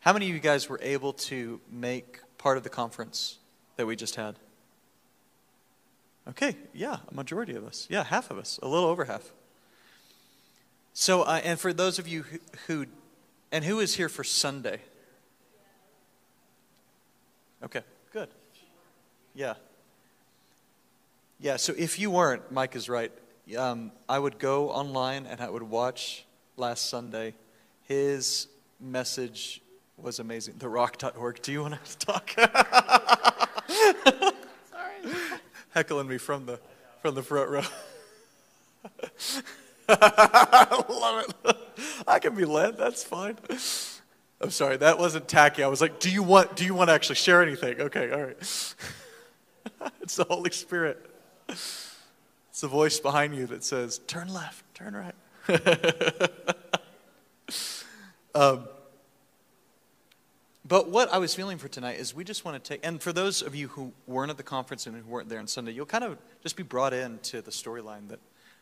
How many of you guys were able to make part of the conference that we just had? Okay, yeah, a majority of us. Yeah, half of us, a little over half. So, uh, and for those of you who, who, and who is here for Sunday? Okay, good. Yeah. Yeah, so if you weren't, Mike is right. Um, I would go online and I would watch last Sunday. His message was amazing. TheRock.org. Do you want to talk? Sorry. Heckling me from the, from the front row. I love it. I can be led. That's fine. I'm sorry. That wasn't tacky. I was like, "Do you want? Do you want to actually share anything?" Okay. All right. it's the Holy Spirit. It's the voice behind you that says, "Turn left. Turn right." um, but what I was feeling for tonight is we just want to take, and for those of you who weren't at the conference and who weren't there on Sunday, you'll kind of just be brought into the storyline that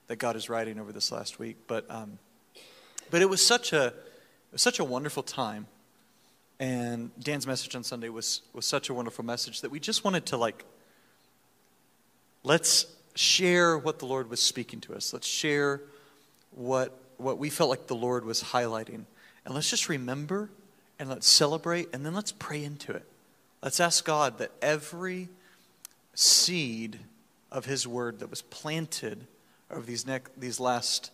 that God is writing over this last week. But, um, but it was such a, it was such a wonderful time. And Dan's message on Sunday was, was such a wonderful message that we just wanted to like, let's share what the Lord was speaking to us. Let's share what, what we felt like the Lord was highlighting. And let's just remember and let's celebrate and then let's pray into it. Let's ask God that every seed of His word that was planted over these, these last,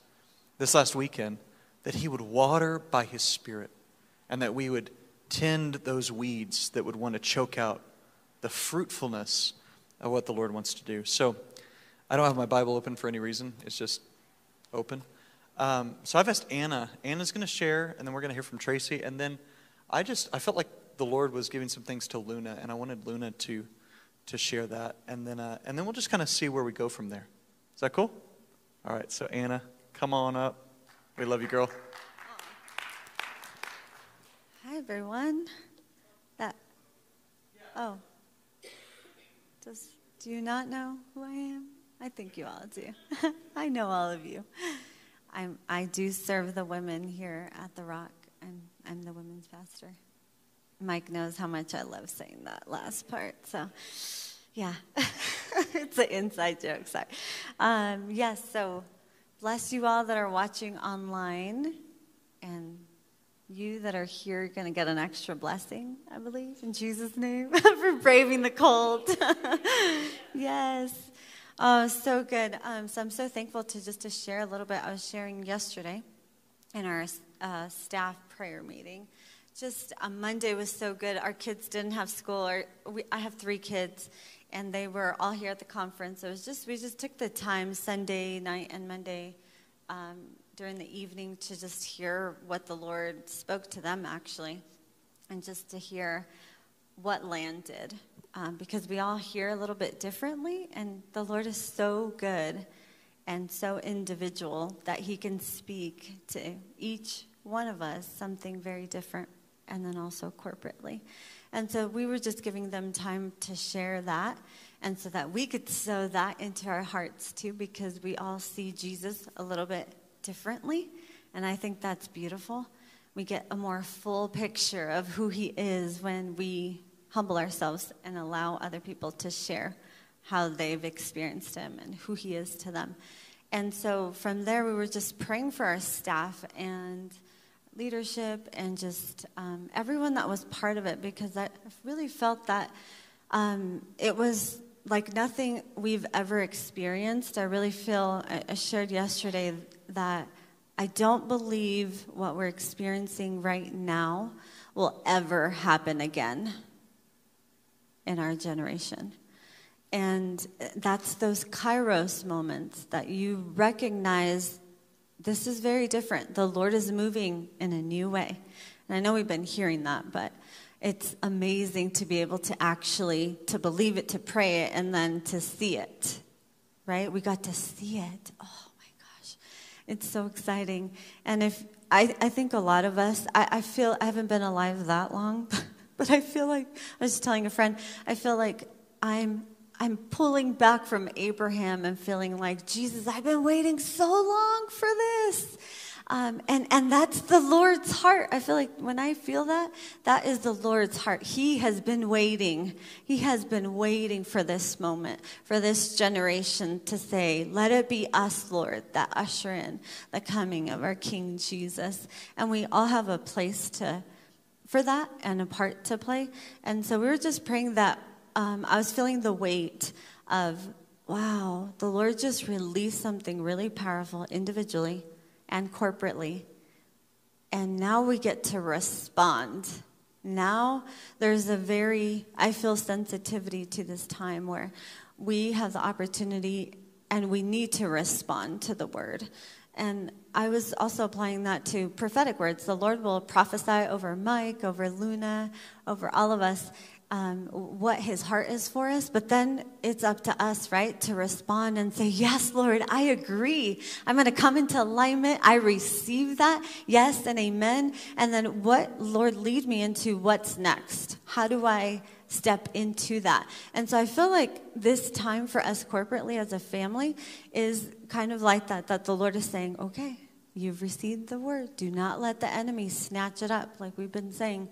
this last weekend that He would water by His Spirit and that we would tend those weeds that would want to choke out the fruitfulness of what the Lord wants to do. So I don't have my Bible open for any reason, it's just open. Um, so I've asked Anna. Anna's going to share, and then we're going to hear from Tracy. And then I just I felt like the Lord was giving some things to Luna, and I wanted Luna to to share that, and then uh, and then we'll just kind of see where we go from there. Is that cool? All right, so Anna, come on up. We love you, girl. Hi, everyone. That. Oh. Does do you not know who I am? I think you all do. I know all of you. I'm I do serve the women here at the Rock. I'm I'm the women's pastor. Mike knows how much I love saying that last part. So yeah, it's an inside joke. Sorry. Um, yes, so bless you all that are watching online, and you that are here are going to get an extra blessing, I believe, in Jesus' name, for braving the cold. yes. Oh, so good. Um, so I'm so thankful to just to share a little bit. I was sharing yesterday in our uh, staff prayer meeting. Just uh, Monday was so good. Our kids didn't have school. We, I have three kids, and they were all here at the conference. It was just we just took the time Sunday night and Monday um, during the evening to just hear what the Lord spoke to them actually, and just to hear what landed, um, because we all hear a little bit differently, and the Lord is so good and so individual that He can speak to each one of us something very different, and then also corporately. And so we were just giving them time to share that, and so that we could sow that into our hearts too, because we all see Jesus a little bit differently. And I think that's beautiful. We get a more full picture of who He is when we humble ourselves and allow other people to share how they've experienced Him and who He is to them. And so from there, we were just praying for our staff and leadership and just um, everyone that was part of it because I really felt that um, it was like nothing we've ever experienced. I really feel, I shared yesterday that I don't believe what we're experiencing right now will ever happen again in our generation. And that's those kairos moments that you recognize this is very different. The Lord is moving in a new way. And I know we've been hearing that, but it's amazing to be able to actually to believe it, to pray it, and then to see it. Right? We got to see it. Oh my gosh. It's so exciting. And if I, I think a lot of us, I, I feel I haven't been alive that long, but I feel like I was telling a friend, I feel like I'm I'm pulling back from Abraham and feeling like, Jesus, I've been waiting so long for this. Um, and, and that's the Lord's heart. I feel like when I feel that, that is the Lord's heart. He has been waiting. He has been waiting for this moment, for this generation to say, Let it be us, Lord, that usher in the coming of our King Jesus. And we all have a place to for that and a part to play. And so we were just praying that um, I was feeling the weight of, wow, the Lord just released something really powerful individually and corporately. And now we get to respond. Now there's a very, I feel sensitivity to this time where we have the opportunity and we need to respond to the word. And I was also applying that to prophetic words. The Lord will prophesy over Mike, over Luna, over all of us um, what his heart is for us, but then it's up to us, right, to respond and say, Yes, Lord, I agree. I'm going to come into alignment. I receive that. Yes, and amen. And then what, Lord, lead me into what's next? How do I step into that? And so I feel like this time for us corporately as a family is kind of like that, that the Lord is saying, Okay, you've received the word. Do not let the enemy snatch it up, like we've been saying.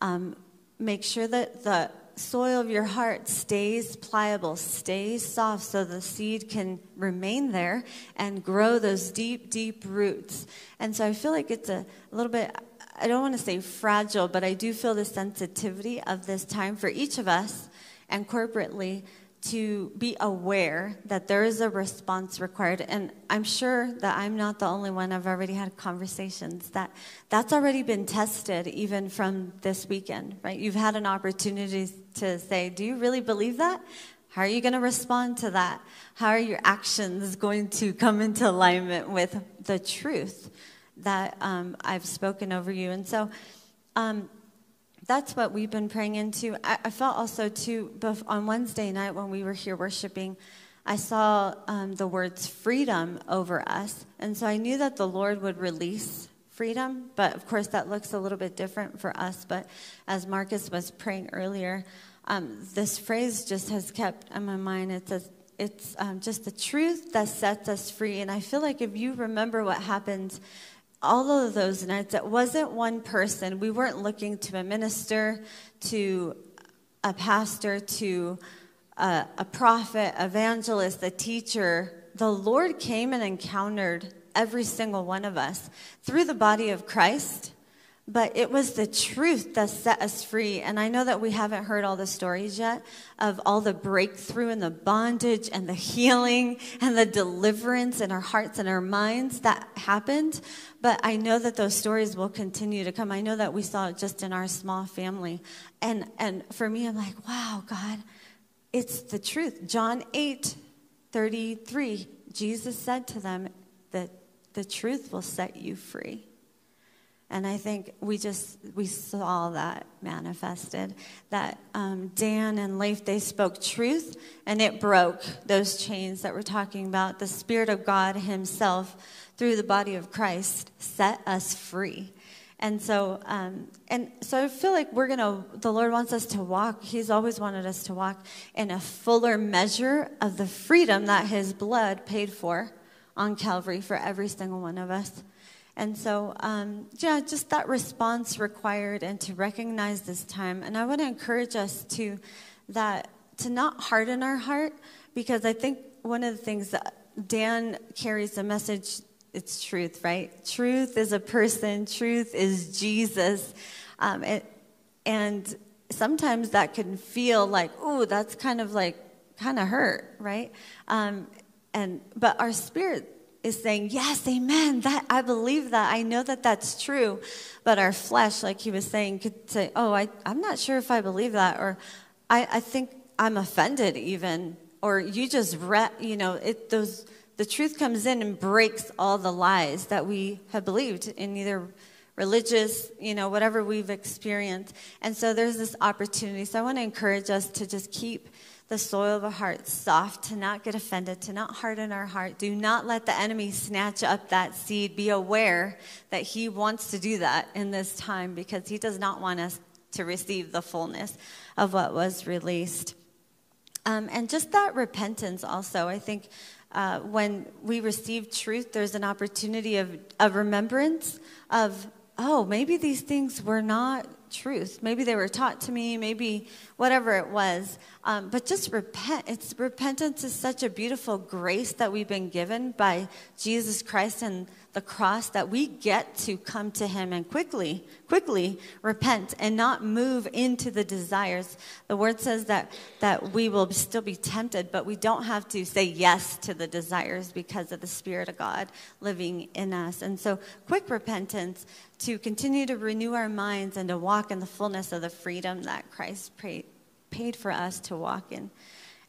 Um, make sure that the soil of your heart stays pliable, stays soft, so the seed can remain there and grow those deep, deep roots. And so I feel like it's a, a little bit, I don't want to say fragile, but I do feel the sensitivity of this time for each of us and corporately to be aware that there is a response required. And i'm sure that i'm not the only one. I've already had conversations that that's already been tested even from this weekend right? You've had an opportunity to say do you really believe that? How are you going to respond to that? How are your actions going to come into alignment with the truth that um, i've spoken over you? And so um, that's what we've been praying into. I, I felt also too on Wednesday night when we were here worshiping. I saw um, the words freedom over us, and so I knew that the Lord would release freedom. But of course, that looks a little bit different for us. But as Marcus was praying earlier, um, this phrase just has kept in my mind. It says, "It's um, just the truth that sets us free." And I feel like if you remember what happened all of those nights, it wasn't one person. We weren't looking to a minister, to a pastor, to a, a prophet, evangelist, a teacher. The Lord came and encountered every single one of us through the body of Christ but it was the truth that set us free. And I know that we haven't heard all the stories yet of all the breakthrough and the bondage and the healing and the deliverance in our hearts and our minds that happened. But I know that those stories will continue to come. I know that we saw it just in our small family. And, and for me, I'm like, wow, God, it's the truth. John 8 33, Jesus said to them that the truth will set you free. And I think we just we saw that manifested. That um, Dan and Leif they spoke truth, and it broke those chains that we're talking about. The Spirit of God Himself, through the body of Christ, set us free. And so, um, and so I feel like we're gonna. The Lord wants us to walk. He's always wanted us to walk in a fuller measure of the freedom that His blood paid for on Calvary for every single one of us. And so, um, yeah, just that response required and to recognize this time. And I want to encourage us to that to not harden our heart because I think one of the things that Dan carries the message it's truth, right? Truth is a person, truth is Jesus. Um, it, and sometimes that can feel like, oh, that's kind of like, kind of hurt, right? Um, and but our spirit is saying, Yes, amen. That I believe that. I know that that's true. But our flesh, like he was saying, could say, Oh, I, I'm not sure if I believe that. Or I, I think I'm offended even. Or you just read, you know, it those the truth comes in and breaks all the lies that we have believed in either religious, you know, whatever we've experienced. And so there's this opportunity. So I want to encourage us to just keep the soil of our heart soft, to not get offended, to not harden our heart. Do not let the enemy snatch up that seed. Be aware that he wants to do that in this time because he does not want us to receive the fullness of what was released. Um, and just that repentance also, I think uh, when we receive truth, there's an opportunity of, of remembrance of, oh, maybe these things were not truth. Maybe they were taught to me, maybe whatever it was. Um, but just repent. It's repentance is such a beautiful grace that we've been given by Jesus Christ and the cross that we get to come to him and quickly quickly repent and not move into the desires the word says that that we will still be tempted but we don't have to say yes to the desires because of the spirit of god living in us and so quick repentance to continue to renew our minds and to walk in the fullness of the freedom that christ paid, paid for us to walk in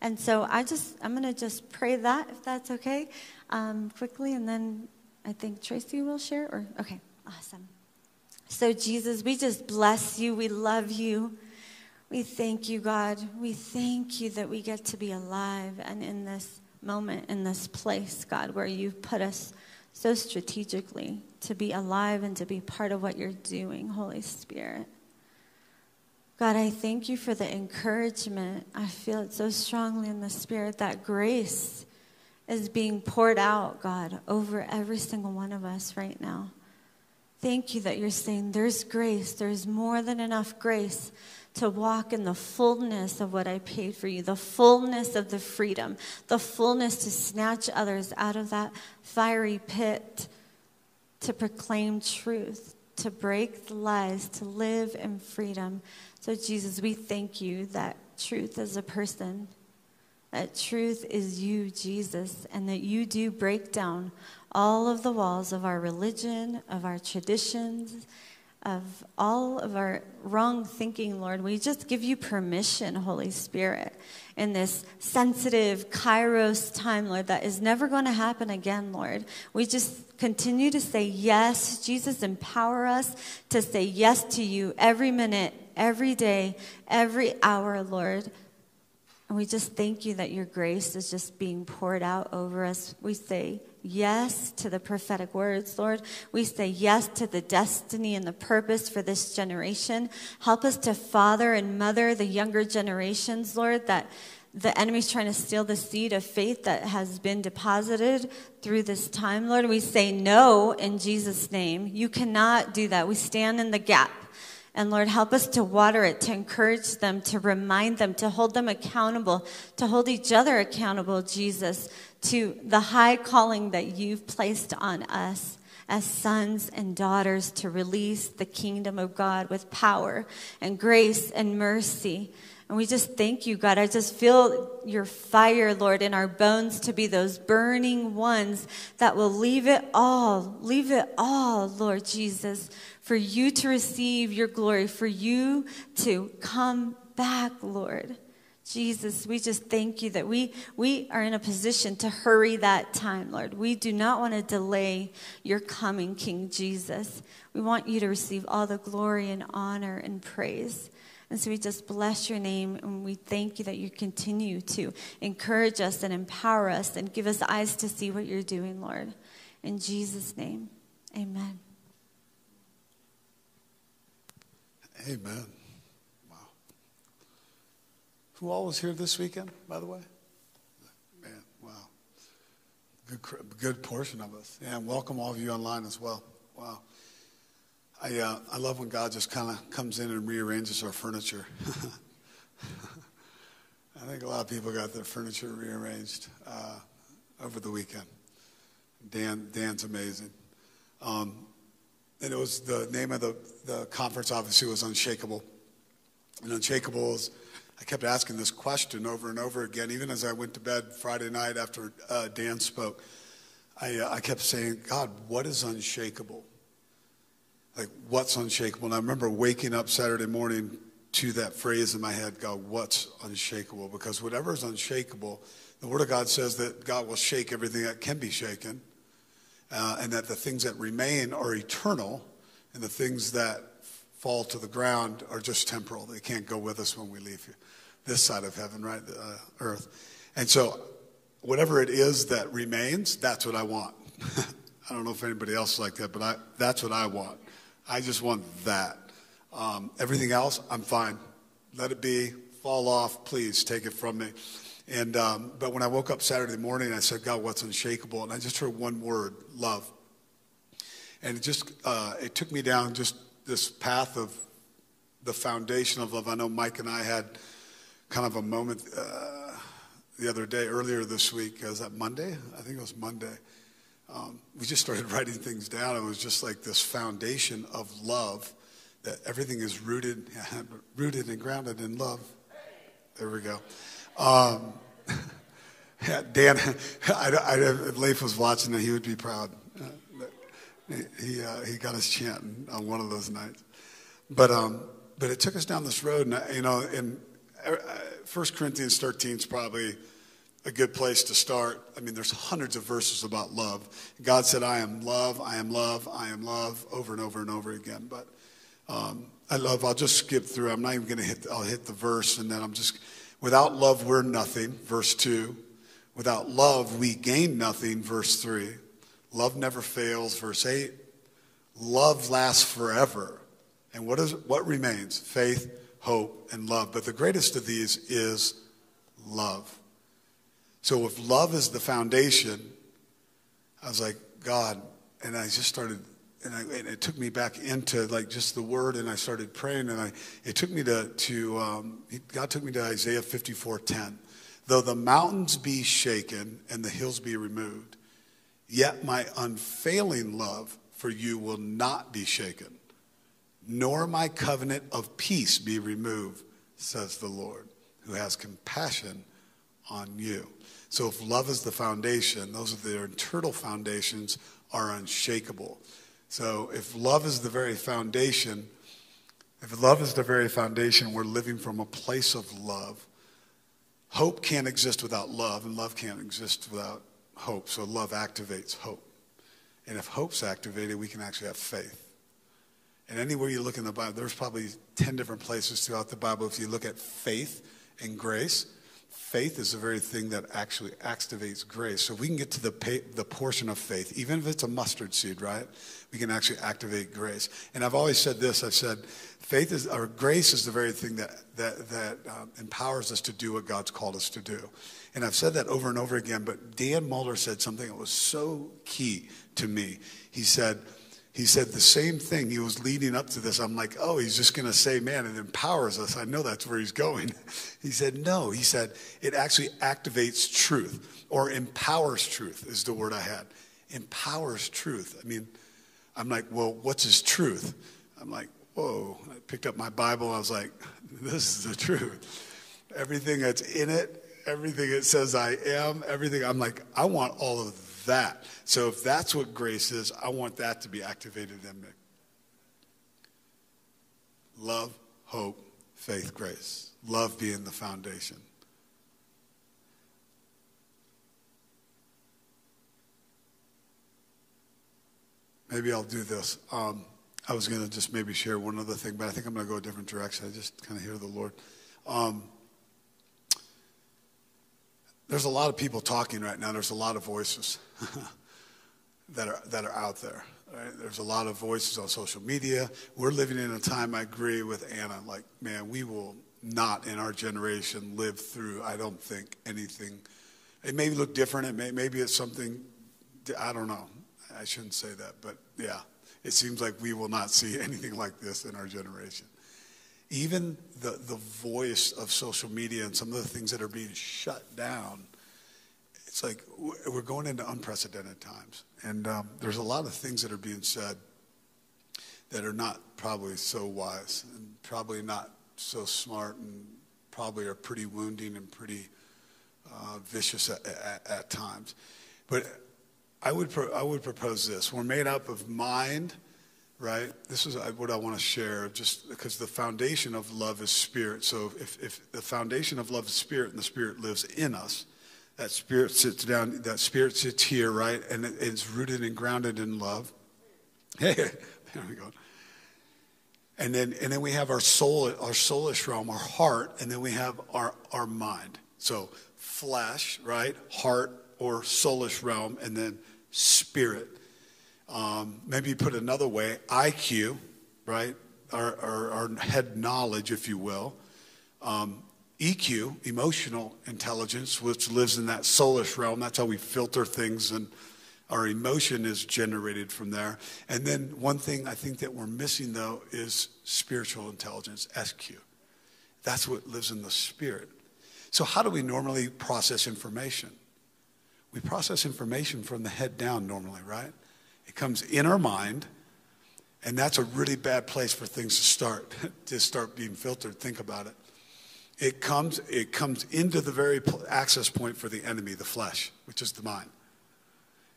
and so i just i'm going to just pray that if that's okay um, quickly and then I think Tracy will share, or okay, awesome. So, Jesus, we just bless you. We love you. We thank you, God. We thank you that we get to be alive and in this moment, in this place, God, where you've put us so strategically to be alive and to be part of what you're doing, Holy Spirit. God, I thank you for the encouragement. I feel it so strongly in the Spirit, that grace is being poured out, God, over every single one of us right now. Thank you that you're saying there's grace, there's more than enough grace to walk in the fullness of what I paid for you, the fullness of the freedom, the fullness to snatch others out of that fiery pit, to proclaim truth, to break the lies, to live in freedom. So, Jesus, we thank you that truth is a person that truth is you, Jesus, and that you do break down all of the walls of our religion, of our traditions, of all of our wrong thinking, Lord. We just give you permission, Holy Spirit, in this sensitive Kairos time, Lord, that is never going to happen again, Lord. We just continue to say yes. Jesus, empower us to say yes to you every minute, every day, every hour, Lord. And we just thank you that your grace is just being poured out over us. We say yes to the prophetic words, Lord. We say yes to the destiny and the purpose for this generation. Help us to father and mother the younger generations, Lord, that the enemy's trying to steal the seed of faith that has been deposited through this time, Lord. We say no in Jesus' name. You cannot do that. We stand in the gap. And Lord, help us to water it, to encourage them, to remind them, to hold them accountable, to hold each other accountable, Jesus, to the high calling that you've placed on us as sons and daughters to release the kingdom of God with power and grace and mercy. And we just thank you, God. I just feel your fire, Lord, in our bones to be those burning ones that will leave it all, leave it all, Lord Jesus, for you to receive your glory, for you to come back, Lord. Jesus, we just thank you that we, we are in a position to hurry that time, Lord. We do not want to delay your coming, King Jesus. We want you to receive all the glory and honor and praise. And so we just bless your name and we thank you that you continue to encourage us and empower us and give us eyes to see what you're doing, Lord. In Jesus' name, amen. Amen. Wow. Who all was here this weekend, by the way? Man, wow. Good, good portion of us. And welcome all of you online as well. Wow. I, uh, I love when God just kind of comes in and rearranges our furniture. I think a lot of people got their furniture rearranged uh, over the weekend. Dan, Dan's amazing. Um, and it was the name of the, the conference obviously was unshakable. And unshakable is i kept asking this question over and over again even as i went to bed friday night after uh, dan spoke. I, uh, I kept saying god what is unshakable? Like what's unshakable? And i remember waking up saturday morning to that phrase in my head god what's unshakable? Because whatever is unshakable the word of god says that god will shake everything that can be shaken uh, and that the things that remain are eternal, and the things that fall to the ground are just temporal. They can't go with us when we leave this side of heaven, right, uh, earth. And so, whatever it is that remains, that's what I want. I don't know if anybody else is like that, but I, that's what I want. I just want that. Um, everything else, I'm fine. Let it be. Fall off, please. Take it from me. And um, but when I woke up Saturday morning, I said, God, what's unshakable? And I just heard one word, love. And it just uh, it took me down just this path of the foundation of love. I know Mike and I had kind of a moment uh, the other day, earlier this week. Was that Monday? I think it was Monday. Um, we just started writing things down. It was just like this foundation of love that everything is rooted, rooted and grounded in love. There we go. Um, Dan, I, I, if Leif was watching it, he would be proud. Uh, he, uh, he got us chanting on one of those nights. But, um, but it took us down this road, and you know, uh, 1 Corinthians 13 is probably a good place to start. I mean, there's hundreds of verses about love. God said, I am love, I am love, I am love, over and over and over again. But um, I love, I'll just skip through. I'm not even going to hit, I'll hit the verse, and then I'm just, without love, we're nothing, verse 2. Without love, we gain nothing, verse 3. Love never fails, verse 8. Love lasts forever. And what, is, what remains? Faith, hope, and love. But the greatest of these is love. So if love is the foundation, I was like, God, and I just started, and, I, and it took me back into like just the word, and I started praying, and I, it took me to, to um, God took me to Isaiah 54:10. Though the mountains be shaken and the hills be removed, yet my unfailing love for you will not be shaken, nor my covenant of peace be removed, says the Lord, who has compassion on you. So if love is the foundation, those are the internal foundations are unshakable. So if love is the very foundation, if love is the very foundation, we're living from a place of love. Hope can't exist without love, and love can't exist without hope. So love activates hope. And if hope's activated, we can actually have faith. And anywhere you look in the Bible, there's probably 10 different places throughout the Bible. If you look at faith and grace, faith is the very thing that actually activates grace. So we can get to the, pay, the portion of faith, even if it's a mustard seed, right? We can actually activate grace. And I've always said this I've said, faith is, or grace is the very thing that, that, that um, empowers us to do what God's called us to do. And I've said that over and over again, but Dan Mohler said something that was so key to me. He said, he said the same thing. He was leading up to this. I'm like, oh, he's just going to say, man, it empowers us. I know that's where he's going. He said, no. He said, it actually activates truth or empowers truth, is the word I had. Empowers truth. I mean, I'm like, well, what's his truth? I'm like, whoa. I picked up my Bible. I was like, this is the truth. Everything that's in it, everything it says I am, everything. I'm like, I want all of that. So if that's what grace is, I want that to be activated in me. Love, hope, faith, grace. Love being the foundation. Maybe I'll do this. Um, I was going to just maybe share one other thing, but I think I'm going to go a different direction. I just kind of hear the Lord. Um, there's a lot of people talking right now. There's a lot of voices that are that are out there. Right? There's a lot of voices on social media. We're living in a time. I agree with Anna. Like, man, we will not in our generation live through. I don't think anything. It may look different. It may maybe it's something. I don't know. I shouldn't say that, but yeah, it seems like we will not see anything like this in our generation even the, the voice of social media and some of the things that are being shut down, it's like we're going into unprecedented times. And um, there's a lot of things that are being said that are not probably so wise and probably not so smart and probably are pretty wounding and pretty uh, vicious at, at, at, times. But I would, pro- I would propose this. We're made up of mind – right? This is what I want to share, just because the foundation of love is spirit. So if, if the foundation of love is spirit and the spirit lives in us, that spirit sits down, that spirit sits here, right? And it's rooted and grounded in love. Hey, there we go. And then, and then we have our soul, our soulish realm, our heart, and then we have our, our mind. So flesh, right? Heart or soulish realm, and then spirit. Um, maybe put another way, IQ, right? Our, our, our, head knowledge, if you will. Um, EQ, emotional intelligence, which lives in that soulish realm. That's how we filter things, and our emotion is generated from there. And then one thing I think that we're missing, though, is spiritual intelligence, SQ. That's what lives in the spirit. So, how do we normally process information? We process information from the head down normally, right? It comes in our mind, and that's a really bad place for things to start, to start being filtered. Think about it. It comes, it comes into the very access point for the enemy, the flesh, which is the mind.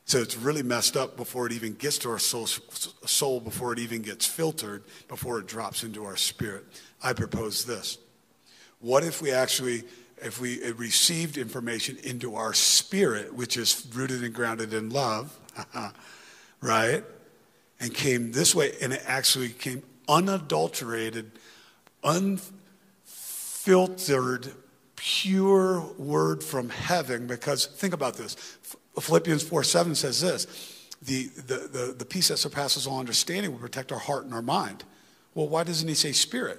So it's really messed up before it even gets to our soul, soul, before it even gets filtered, before it drops into our spirit. I propose this. What if we actually, if we uh, received information into our spirit, which is rooted and grounded in love, uh-huh, right? And came this way, and it actually came unadulterated, unfiltered, pure word from heaven. Because think about this Philippians 4 7 says this the, the, the, the peace that surpasses all understanding will protect our heart and our mind. Well, why doesn't he say spirit?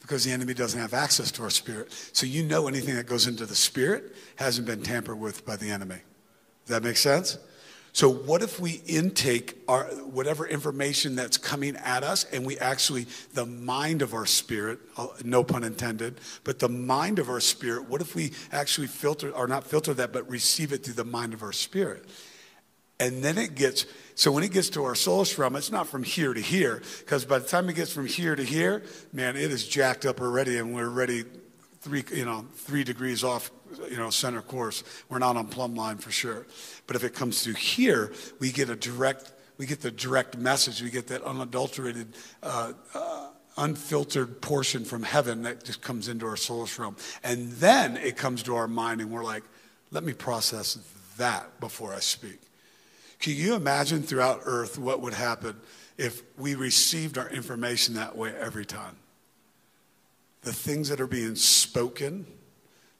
Because the enemy doesn't have access to our spirit. So you know anything that goes into the spirit hasn't been tampered with by the enemy. Does that make sense? So, what if we intake our, whatever information that's coming at us and we actually, the mind of our spirit, uh, no pun intended, but the mind of our spirit, what if we actually filter, or not filter that, but receive it through the mind of our spirit? And then it gets, so when it gets to our soul realm, it's not from here to here, because by the time it gets from here to here, man, it is jacked up already and we're ready three, you know, three degrees off you know, center course. We're not on plumb line for sure. But if it comes through here, we get a direct, we get the direct message. We get that unadulterated, uh, uh, unfiltered portion from heaven that just comes into our soul's realm. And then it comes to our mind, and we're like, let me process that before I speak. Can you imagine throughout earth what would happen if we received our information that way every time? The things that are being spoken,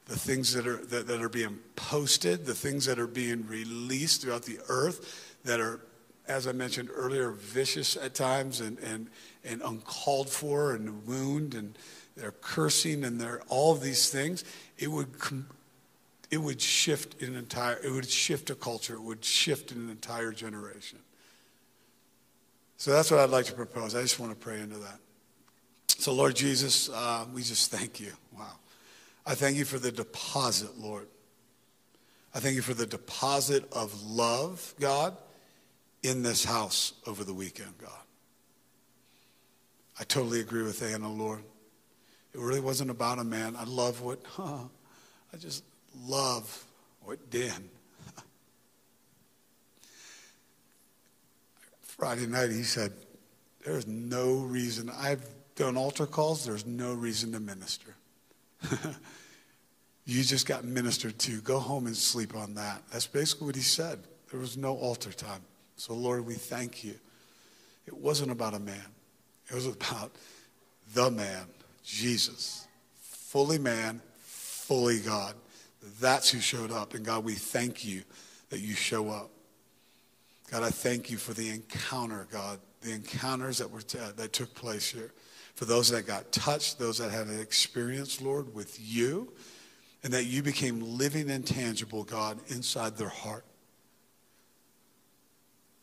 the things that are, that, that are being posted, the things that are being released throughout the earth that are, as I mentioned earlier, vicious at times and, and, and uncalled for and wound and they're cursing and they're all of these things, it would, it would shift an entire, it would shift a culture, it would shift an entire generation. So that's what I'd like to propose. I just want to pray into that. So, Lord Jesus, uh, we just thank you. Wow. I thank you for the deposit, Lord. I thank you for the deposit of love, God, in this house over the weekend, God. I totally agree with Anna, Lord. It really wasn't about a man. I love what, huh, I just love what Dan. Friday night, he said, There's no reason. I've done altar calls, there's no reason to minister. you just got ministered to. Go home and sleep on that. That's basically what he said. There was no altar time. So, Lord, we thank you. It wasn't about a man, it was about the man, Jesus. Fully man, fully God. That's who showed up. And God, we thank you that you show up. God, I thank you for the encounter, God, the encounters that were t- that took place here for those that got touched, those that had an experience, Lord, with you, and that you became living and tangible, God, inside their heart.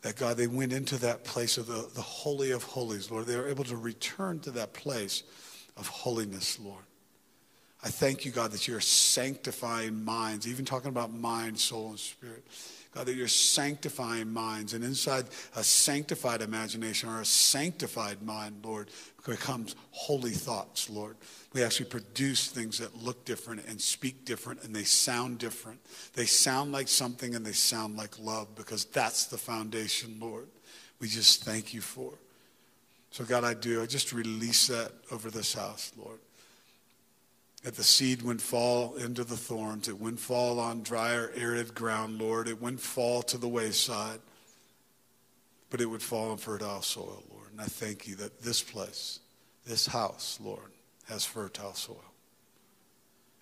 That, God, they went into that place of the, the Holy of Holies, Lord. They were able to return to that place of holiness, Lord. I thank you, God, that you're sanctifying minds, even talking about mind, soul, and spirit. God, that you're sanctifying minds. And inside a sanctified imagination or a sanctified mind, Lord, becomes holy thoughts, Lord. We actually produce things that look different and speak different and they sound different. They sound like something and they sound like love because that's the foundation, Lord. We just thank you for. So, God, I do. I just release that over this house, Lord that the seed wouldn't fall into the thorns. It wouldn't fall on dry or arid ground, Lord. It wouldn't fall to the wayside, but it would fall on fertile soil, Lord. And I thank you that this place, this house, Lord, has fertile soil.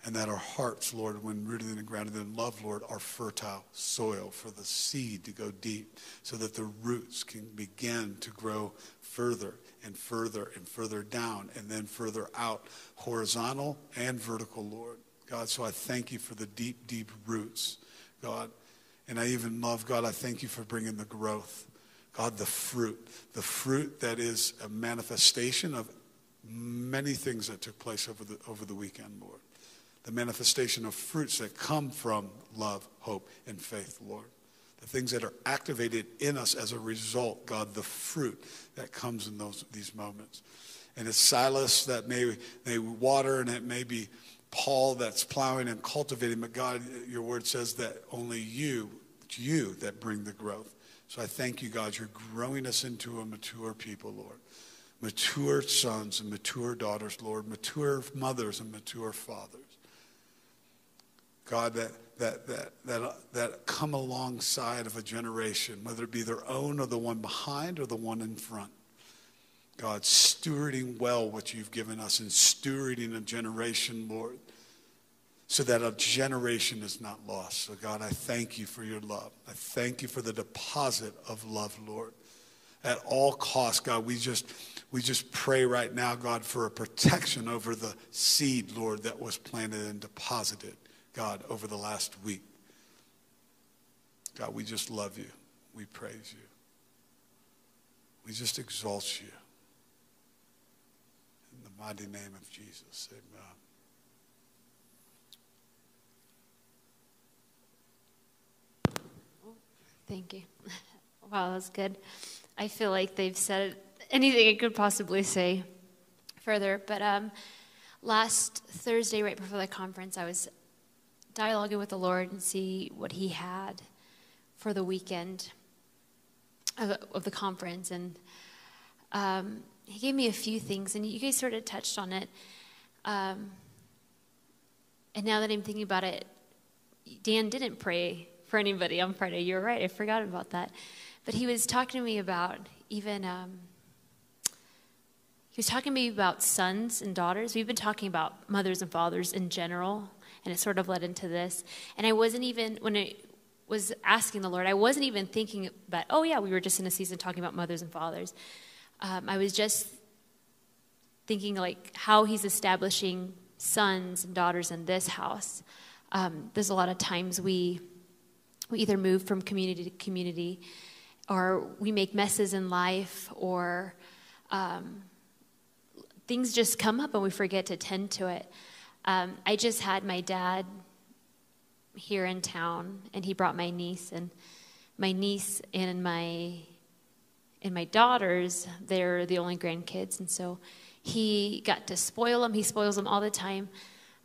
and that our hearts, Lord, when rooted in the ground and grounded in love, Lord, are fertile soil for the seed to go deep so that the roots can begin to grow further and further and further down and then further out, horizontal and vertical, Lord. God, so I thank you for the deep, deep roots, God. And I even love, God, I thank you for bringing the growth. God, the fruit, the fruit that is a manifestation of many things that took place over the, over the weekend, Lord the manifestation of fruits that come from love, hope, and faith, Lord. The things that are activated in us as a result, God, the fruit that comes in those these moments. And it's Silas that may, may water, and it may be Paul that's plowing and cultivating, but God, your word says that only you, you that bring the growth. So I thank you, God, you're growing us into a mature people, Lord. Mature sons and mature daughters, Lord. Mature mothers and mature fathers. God, that, that, that, that, that come alongside of a generation, whether it be their own or the one behind or the one in front. God, stewarding well what you've given us and stewarding a generation, Lord, so that a generation is not lost. So, God, I thank you for your love. I thank you for the deposit of love, Lord. At all costs, God, we just, we just pray right now, God, for a protection over the seed, Lord, that was planted and deposited. God, over the last week. God, we just love you. We praise you. We just exalt you. In the mighty name of Jesus, amen. Thank you. Wow, that was good. I feel like they've said anything I could possibly say further. But um, last Thursday, right before the conference, I was dialoguing with the Lord and see what He had for the weekend of, of the conference. And um, He gave me a few things, and you guys sort of touched on it. Um, and now that I'm thinking about it, Dan didn't pray for anybody on Friday. You're right, I forgot about that. But he was talking to me about even. Um, he was talking to me about sons and daughters. We've been talking about mothers and fathers in general and it sort of led into this. And I wasn't even, when I was asking the Lord, I wasn't even thinking about, oh, yeah, we were just in a season talking about mothers and fathers. Um, I was just thinking, like, how He's establishing sons and daughters in this house. Um, there's a lot of times we, we either move from community to community, or we make messes in life, or um, things just come up and we forget to tend to it. Um, I just had my dad here in town, and he brought my niece, and my niece and my and my daughters, they're the only grandkids, and so he got to spoil them. He spoils them all the time.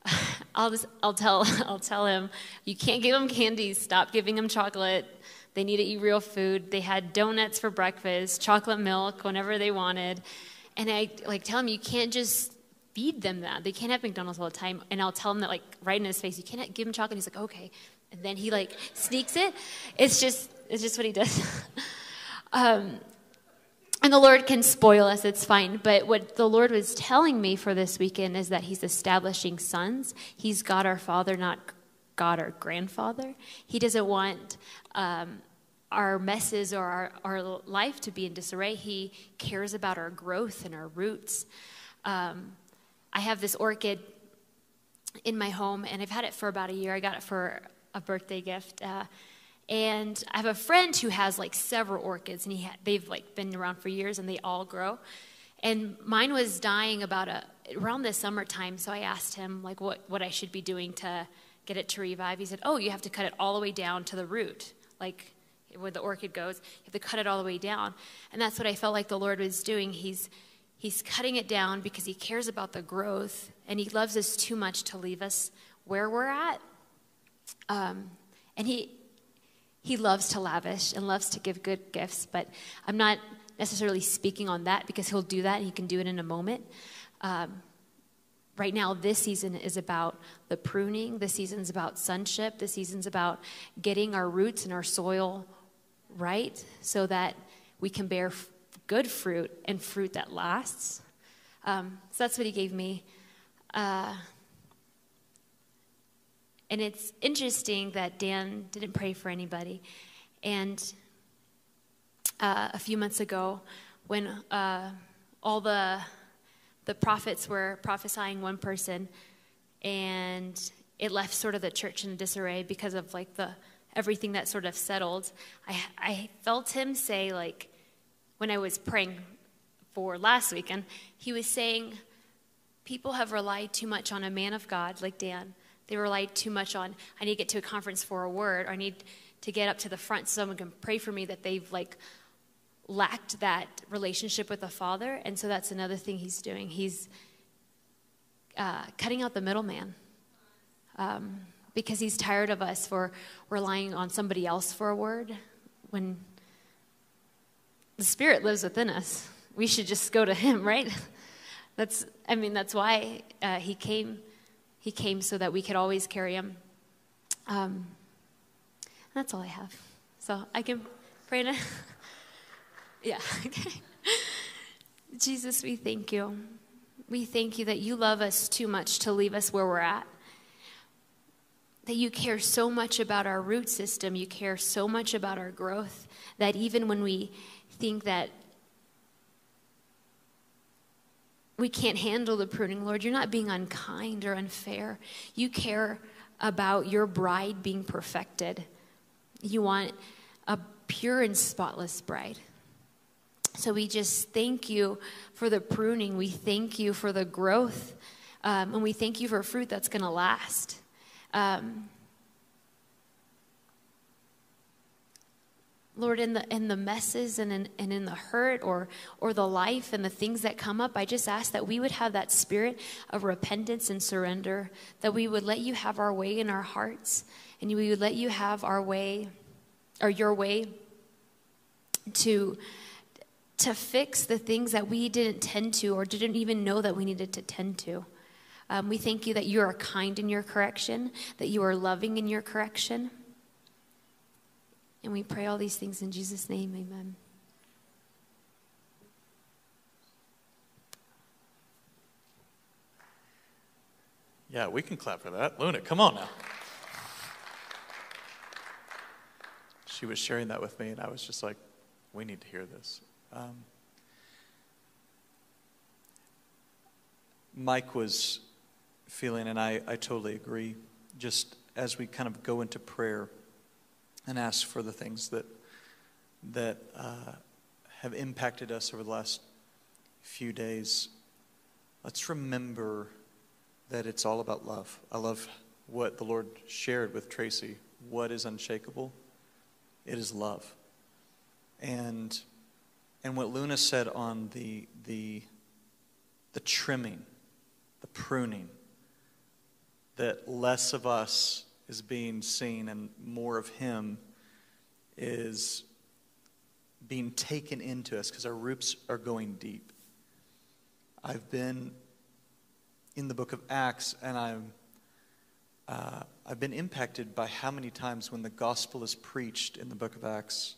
I'll just, I'll tell, I'll tell him, you can't give them candies. Stop giving them chocolate. They need to eat real food. They had donuts for breakfast, chocolate milk whenever they wanted, and I like tell him you can't just feed them that. They can't have McDonald's all the time. And I'll tell him that, like, right in his face, you can't give him chocolate. He's like, okay. And then he, like, sneaks it. It's just, it's just what he does. um, and the Lord can spoil us, it's fine. But what the Lord was telling me for this weekend is that He's establishing sons. He's God our Father, not God our grandfather. He doesn't want um, our messes or our, our life to be in disarray. He cares about our growth and our roots. Um, I have this orchid in my home, and I've had it for about a year. I got it for a birthday gift. Uh, and I have a friend who has like several orchids, and he ha- they've like been around for years, and they all grow. And mine was dying about a around the summertime, so I asked him like what what I should be doing to get it to revive. He said, "Oh, you have to cut it all the way down to the root, like." Where the orchid goes, you have to cut it all the way down. And that's what I felt like the Lord was doing. He's He's cutting it down because he cares about the growth and he loves us too much to leave us where we're at. Um, and he, he loves to lavish and loves to give good gifts, but I'm not necessarily speaking on that because he'll do that and he can do it in a moment. Um, right now, this season is about the pruning, the season's about sonship, the season's about getting our roots and our soil right so that we can bear good fruit and fruit that lasts. Um, so that's what he gave me. Uh, And it's interesting that Dan didn't pray for anybody. And uh, a few months ago, when uh, all the the prophets were prophesying one person, and it left sort of the church in disarray because of like the everything that sort of settled. I I felt him say like when I was praying for last weekend, he was saying people have relied too much on a man of God like Dan. They relied too much on I need to get to a conference for a word, or I need to get up to the front so someone can pray for me that they've like lacked that relationship with the Father. And so that's another thing he's doing. He's uh, cutting out the middleman um, because he's tired of us for relying on somebody else for a word when the Spirit lives within us. We should just go to him, right? That's, I mean, that's why uh, he came. He came so that we could always carry him. Um, that's all I have. So I can pray now. Yeah, okay. Jesus, we thank you. We thank you that you love us too much to leave us where we're at. That you care so much about our root system, you care so much about our growth, that even when we think that we can't handle the pruning, Lord, you're not being unkind or unfair. You care about your bride being perfected. You want a pure and spotless bride. So we just thank you for the pruning. We thank you for the growth. Um, and we thank you for fruit that's going to last. Um, Lord, in the in the messes and in, and in the hurt or or the life and the things that come up, I just ask that we would have that spirit of repentance and surrender, that we would let you have our way in our hearts, and we would let you have our way, or your way, to to fix the things that we didn't tend to or didn't even know that we needed to tend to. Um, we thank you that you are kind in your correction, that you are loving in your correction. And we pray all these things in Jesus' name. Amen. Yeah, we can clap for that. Luna, come on now. She was sharing that with me, and I was just like, we need to hear this. Um, Mike was feeling, and I, I totally agree, just as we kind of go into prayer and ask for the things that, that uh, have impacted us over the last few days, let's remember that it's all about love. I love what the Lord shared with Tracy. What is unshakable? It is love. And and what Luna said on the, the, the trimming, the pruning, that less of us is being seen and more of Him is being taken into us because our roots are going deep. I've been in the book of Acts and I'm, uh, I've been impacted by how many times when the gospel is preached in the book of Acts,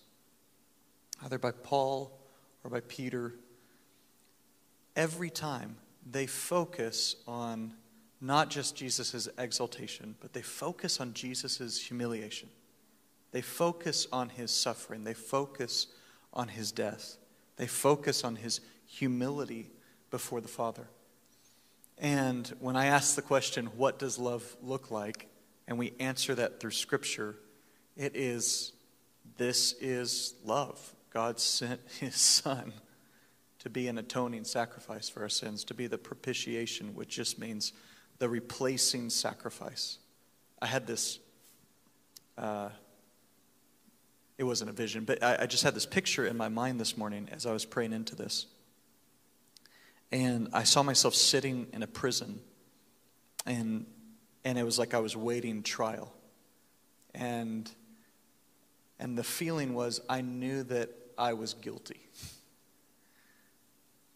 either by Paul or by Peter, every time they focus on not just Jesus' exaltation, but they focus on Jesus' humiliation. They focus on his suffering. They focus on his death. They focus on his humility before the Father. And when I ask the question, what does love look like? And we answer that through Scripture, it is this is love. God sent his son to be an atoning sacrifice for our sins, to be the propitiation, which just means the replacing sacrifice. I had this, uh, it wasn't a vision, but I, I just had this picture in my mind this morning as I was praying into this. And I saw myself sitting in a prison, and, and it was like I was waiting trial. And, and the feeling was I knew that I was guilty.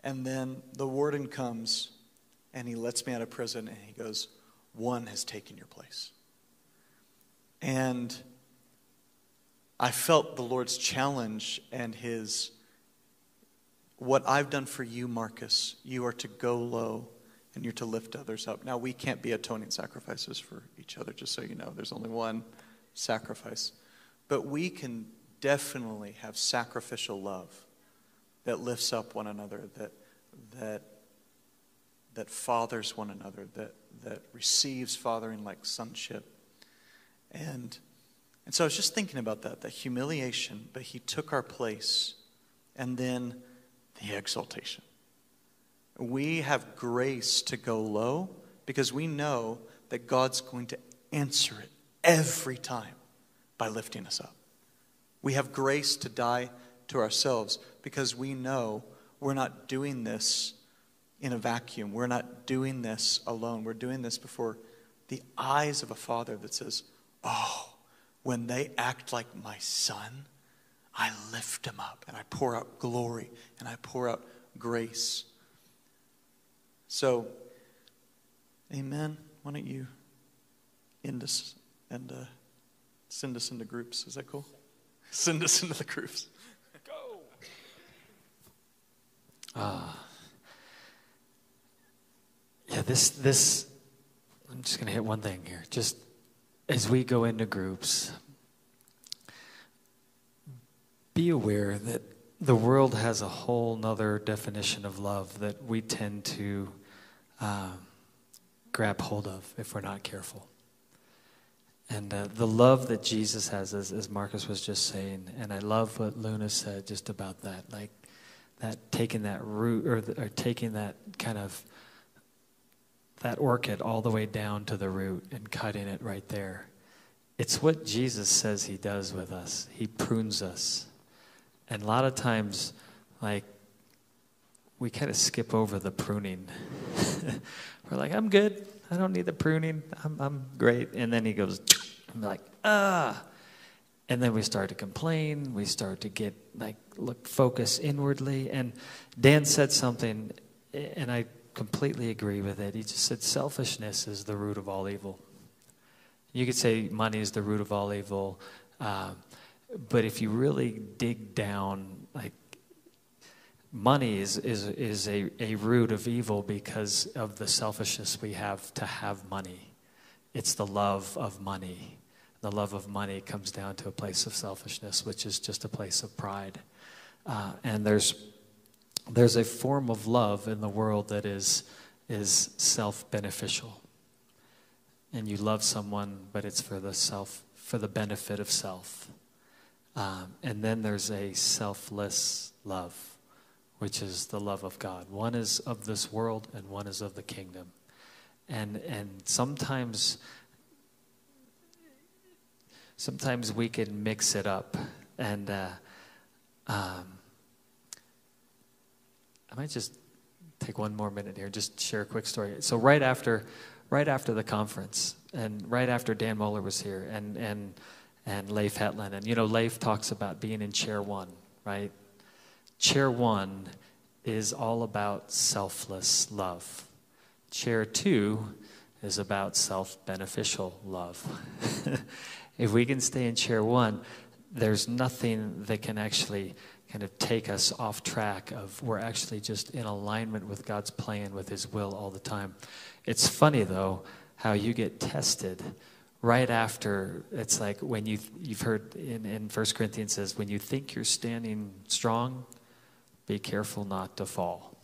And then the warden comes and he lets me out of prison and he goes, One has taken your place. And I felt the Lord's challenge and his, what I've done for you, Marcus, you are to go low and you're to lift others up. Now, we can't be atoning sacrifices for each other, just so you know. There's only one sacrifice. But we can definitely have sacrificial love that lifts up one another, that, that, that fathers one another, that, that receives fathering like sonship. And, and so I was just thinking about that, the humiliation, but he took our place, and then the exaltation. We have grace to go low because we know that God's going to answer it every time by lifting us up. We have grace to die to ourselves because we know we're not doing this in a vacuum. We're not doing this alone. We're doing this before the eyes of a father that says, Oh, when they act like my son, I lift him up and I pour out glory and I pour out grace. So, amen. Why don't you end us and uh, send us into groups? Is that cool? Send us into the groups. Go. Ah. This this I'm just going to hit one thing here. Just as we go into groups, be aware that the world has a whole nother definition of love that we tend to um, grab hold of if we're not careful. And uh, the love that Jesus has, as, as Marcus was just saying, and I love what Luna said just about that, like that taking that root or, or taking that kind of that orchid all the way down to the root and cutting it right there. It's what Jesus says he does with us. He prunes us. And a lot of times, like, we kind of skip over the pruning. We're like, I'm good. I don't need the pruning. I'm, I'm great. And then he goes, I'm like, ah. And then we start to complain. We start to get, like, look, focus inwardly. And Dan said something, and I completely agree with it. He just said, selfishness is the root of all evil. You could say money is the root of all evil. Uh, but if you really dig down, like money is, is, is a, a root of evil because of the selfishness we have to have money. It's the love of money. The love of money comes down to a place of selfishness, which is just a place of pride. Uh, and there's, there's a form of love in the world that is, is self beneficial. And you love someone, but it's for the self, for the benefit of self. Um, and then there's a selfless love which is the love of God. One is of this world and one is of the kingdom. And and sometimes sometimes we can mix it up. And uh, um, I might just take one more minute here, just share a quick story. So right after right after the conference and right after Dan Mohler was here and and and Leif Hetland. And you know, Leif talks about being in chair one, right? Chair one is all about selfless love. Chair two is about self beneficial love. if we can stay in chair one, there's nothing that can actually kind of take us off track of we're actually just in alignment with God's plan, with His will all the time. It's funny though how you get tested right after it's like when you you've heard in, in 1 corinthians says when you think you're standing strong be careful not to fall.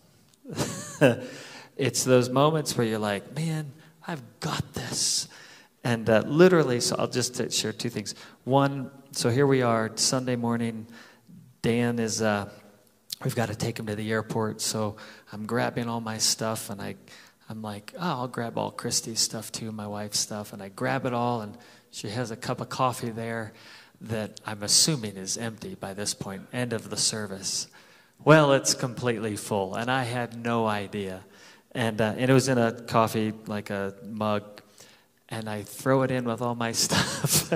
it's those moments where you're like, man, I've got this. And uh, literally, so I'll just share two things. One, so here we are, Sunday morning. Dan is, uh, we've got to take him to the airport. So I'm grabbing all my stuff and I, I'm like, oh, I'll grab all Christy's stuff too, my wife's stuff. And I grab it all and she has a cup of coffee there that I'm assuming is empty by this point, end of the service. Well, it's completely full, and I had no idea. And, uh, and it was in a coffee, like a mug, and I throw it in with all my stuff.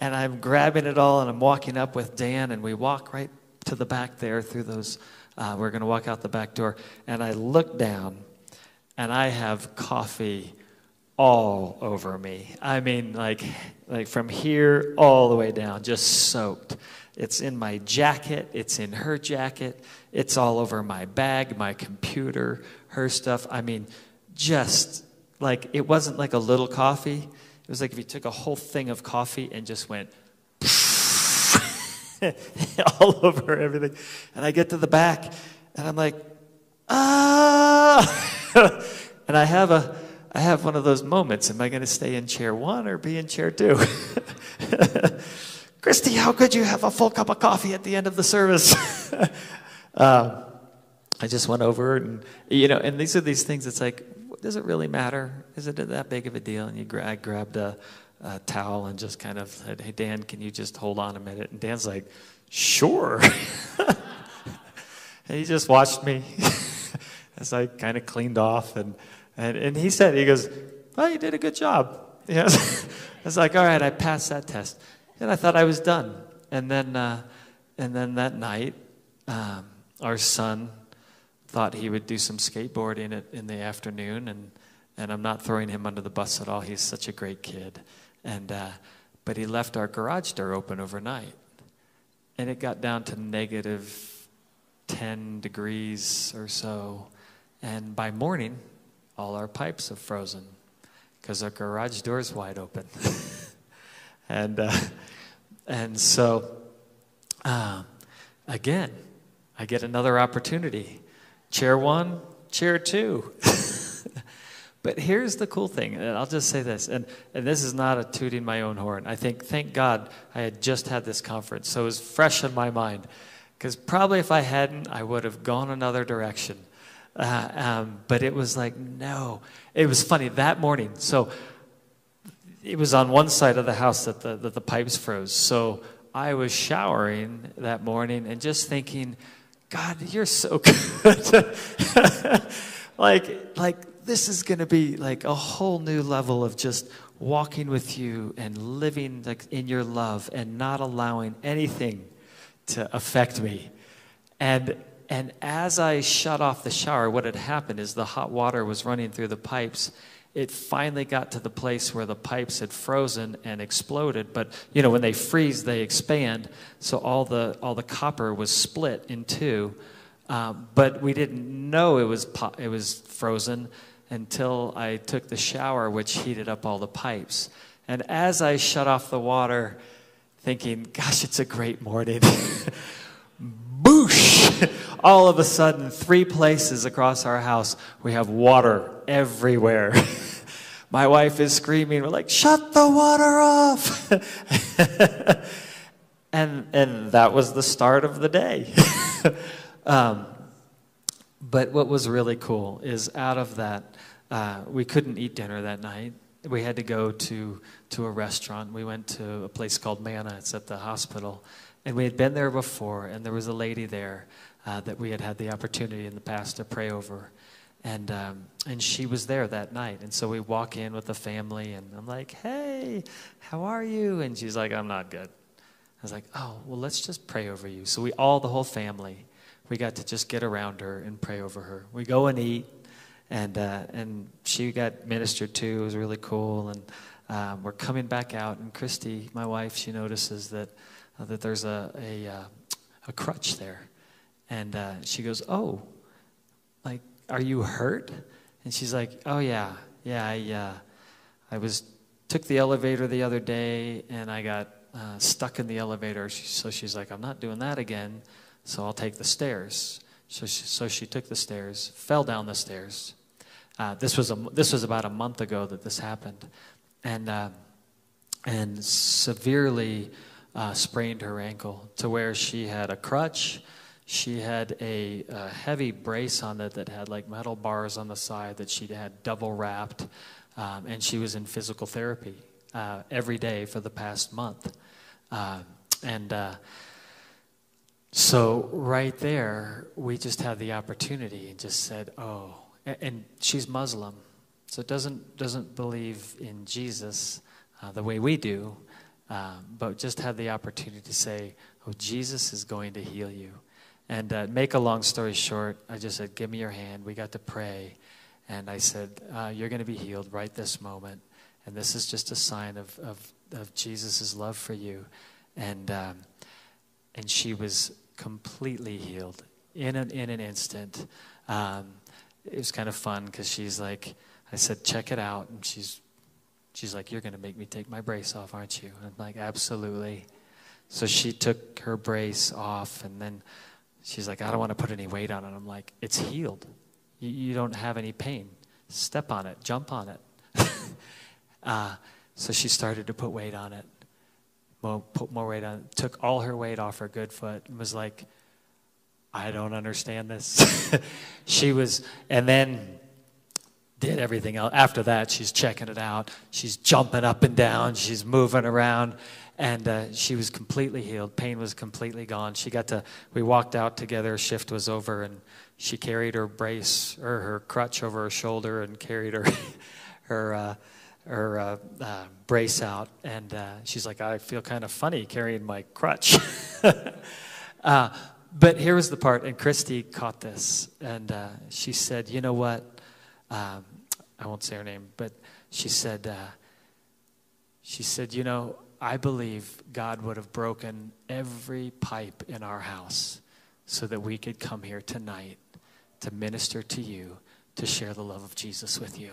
And I'm grabbing it all, and I'm walking up with Dan, and we walk right to the back there through those. Uh, we're going to walk out the back door, and I look down, and I have coffee all over me. I mean, like, like from here all the way down, just soaked. It's in my jacket, it's in her jacket, it's all over my bag, my computer, her stuff. I mean, just like it wasn't like a little coffee. It was like if you took a whole thing of coffee and just went all over everything. And I get to the back and I'm like, ah. and I have a I have one of those moments. Am I going to stay in chair one or be in chair two? Christy, how could you have a full cup of coffee at the end of the service? um, I just went over and, you know, and these are these things, it's like, does it really matter? Is it that big of a deal? And you gra- I grabbed a, a towel and just kind of said, hey, Dan, can you just hold on a minute? And Dan's like, sure. and he just watched me as I kind of cleaned off and, and, and he said, he goes, well, you did a good job. Know, I was like, all right, I passed that test. And I thought I was done. And then, uh, and then that night, um, our son thought he would do some skateboarding at, in the afternoon. And, and I'm not throwing him under the bus at all. He's such a great kid. And, uh, but he left our garage door open overnight. And it got down to negative 10 degrees or so. And by morning, all our pipes have frozen because our garage door is wide open. and, uh, and so, uh, again, I get another opportunity. Chair one, chair two. but here's the cool thing, and I'll just say this, and, and this is not a tooting my own horn. I think, thank God, I had just had this conference, so it was fresh in my mind. Because probably if I hadn't, I would have gone another direction. Uh, um, but it was like, no. It was funny that morning. So it was on one side of the house that the, that the pipes froze. So I was showering that morning and just thinking, God, you're so good. like, like this is going to be like a whole new level of just walking with you and living like in your love and not allowing anything to affect me. And and as I shut off the shower, what had happened is the hot water was running through the pipes. It finally got to the place where the pipes had frozen and exploded. But you know, when they freeze, they expand. So all the all the copper was split in two. Um, but we didn't know it was po- it was frozen until I took the shower, which heated up all the pipes. And as I shut off the water, thinking, "Gosh, it's a great morning." boosh! All of a sudden, three places across our house, we have water everywhere. My wife is screaming, we're like, shut the water off! and, and that was the start of the day. um, but what was really cool is out of that, uh, we couldn't eat dinner that night. We had to go to, to a restaurant. We went to a place called Manna, it's at the hospital. And we had been there before, and there was a lady there uh, that we had had the opportunity in the past to pray over. And, um, and she was there that night. And so we walk in with the family, and I'm like, hey, how are you? And she's like, I'm not good. I was like, oh, well, let's just pray over you. So we all, the whole family, we got to just get around her and pray over her. We go and eat, and, uh, and she got ministered to. It was really cool. And um, we're coming back out, and Christy, my wife, she notices that uh, that there's a, a, uh, a crutch there. And uh, she goes, Oh, like, are you hurt? And she's like, Oh, yeah, yeah, I, uh, I was, took the elevator the other day and I got uh, stuck in the elevator. So she's like, I'm not doing that again, so I'll take the stairs. So she, so she took the stairs, fell down the stairs. Uh, this, was a, this was about a month ago that this happened. And, uh, and severely uh, sprained her ankle to where she had a crutch. She had a, a, heavy brace on it that had like metal bars on the side that she had double wrapped. Um, and she was in physical therapy uh, every day for the past month. Uh, and uh, so, right there, we just had the opportunity and just said, oh, and, and she's Muslim. So, doesn't, doesn't believe in Jesus uh, the way we do. Um, but just had the opportunity to say, Oh, Jesus is going to heal you. And uh, make a long story short, I just said, Give me your hand. We got to pray. And I said, uh, You're going to be healed right this moment. And this is just a sign of, of, of Jesus' love for you. And, um, and she was completely healed in an, in an instant. Um, it was kind of fun because she's like, I said, check it out. And she's, she's like, you're going to make me take my brace off, aren't you? I'm like, absolutely. So she took her brace off and then she's like, I don't want to put any weight on it. I'm like, it's healed. You, you don't have any pain. Step on it, jump on it. uh, so she started to put weight on it, put more weight on it, took all her weight off her good foot and was like, I don't understand this. she was, and then did everything else. After that, she's checking it out. She's jumping up and down. She's moving around. And uh, she was completely healed. Pain was completely gone. She got to, we walked out together. Shift was over, and she carried her brace or her crutch over her shoulder and carried her, her, uh, her uh, uh, brace out. And uh, she's like, I feel kind of funny carrying my crutch. Uh, but here was the part, and Christy caught this, and uh, she said, "You know what? Um, I won't say her name, but she said, uh, she said, you know, I believe God would have broken every pipe in our house so that we could come here tonight to minister to you, to share the love of Jesus with you."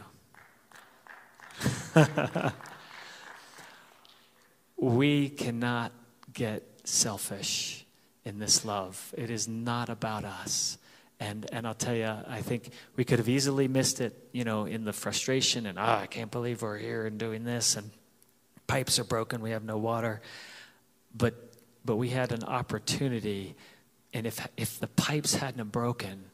we cannot get selfish in this love. It is not about us. And, and I'll tell you, I think we could have easily missed it, you know, in the frustration and, ah, oh, I can't believe we're here and doing this, and pipes are broken, we have no water. But, but we had an opportunity, and if, if the pipes hadn't broken,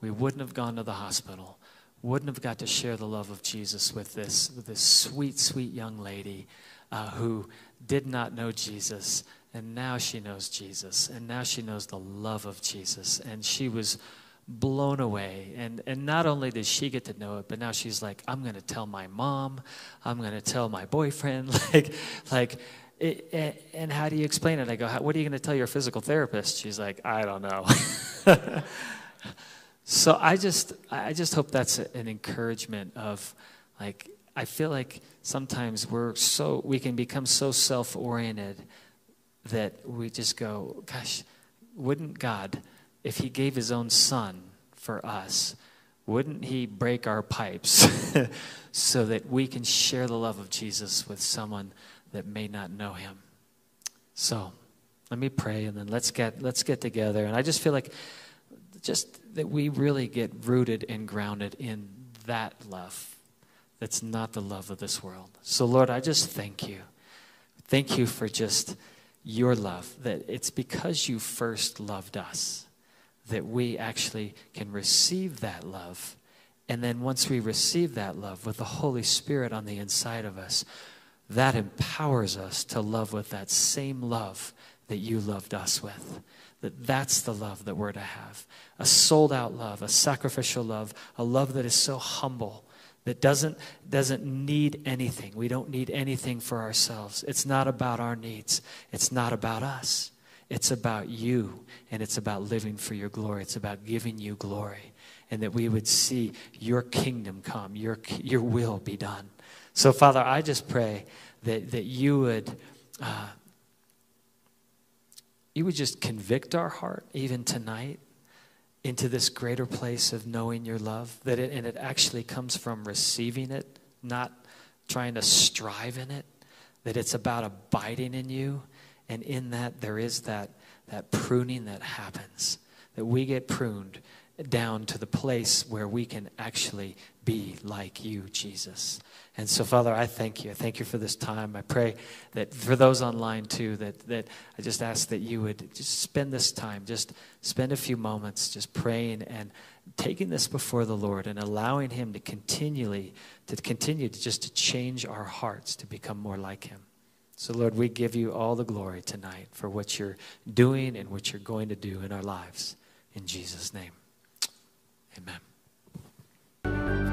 we wouldn't have gone to the hospital, wouldn't have got to share the love of Jesus with this, with this sweet, sweet young lady uh, who did not know Jesus and now she knows Jesus. And now she knows the love of Jesus. And she was blown away. And, and not only did she get to know it, but now she's like, I'm going to tell my mom. I'm going to tell my boyfriend. like, like, it, and how do you explain it? I go, what are you going to tell your physical therapist? She's like, I don't know. so I just, I just hope that's an encouragement of like, I feel like sometimes we're so, we can become so self oriented that we just go, gosh, wouldn't God, if He gave His own Son for us, wouldn't He break our pipes so that we can share the love of Jesus with someone that may not know Him? So, let me pray and then let's get let's get together. And I just feel like just that we really get rooted and grounded in that love that's not the love of this world. So Lord, I just thank you. Thank you for just your love, that it's because you first loved us that we actually can receive that love. And then once we receive that love with the Holy Spirit on the inside of us, that empowers us to love with that same love that you loved us with. That that's the love that we're to have. A sold out love, a sacrificial love, a love that is so humble that doesn't, doesn't need anything. We don't need anything for ourselves. It's not about our needs, it's not about us. It's about you, and it's about living for your glory. It's about giving you glory, and that we would see your kingdom come, your, your will be done. So, Father, I just pray that, that you would. Uh, you would just convict our heart even tonight into this greater place of knowing your love that it, and it actually comes from receiving it not trying to strive in it that it's about abiding in you and in that there is that that pruning that happens that we get pruned down to the place where we can actually be like you, Jesus. And so, Father, I thank you. I thank you for this time. I pray that for those online too, that, that I just ask that you would just spend this time, just spend a few moments just praying and taking this before the Lord and allowing Him to continually, to continue to just to change our hearts to become more like Him. So, Lord, we give you all the glory tonight for what you're doing and what you're going to do in our lives. In Jesus' name, amen.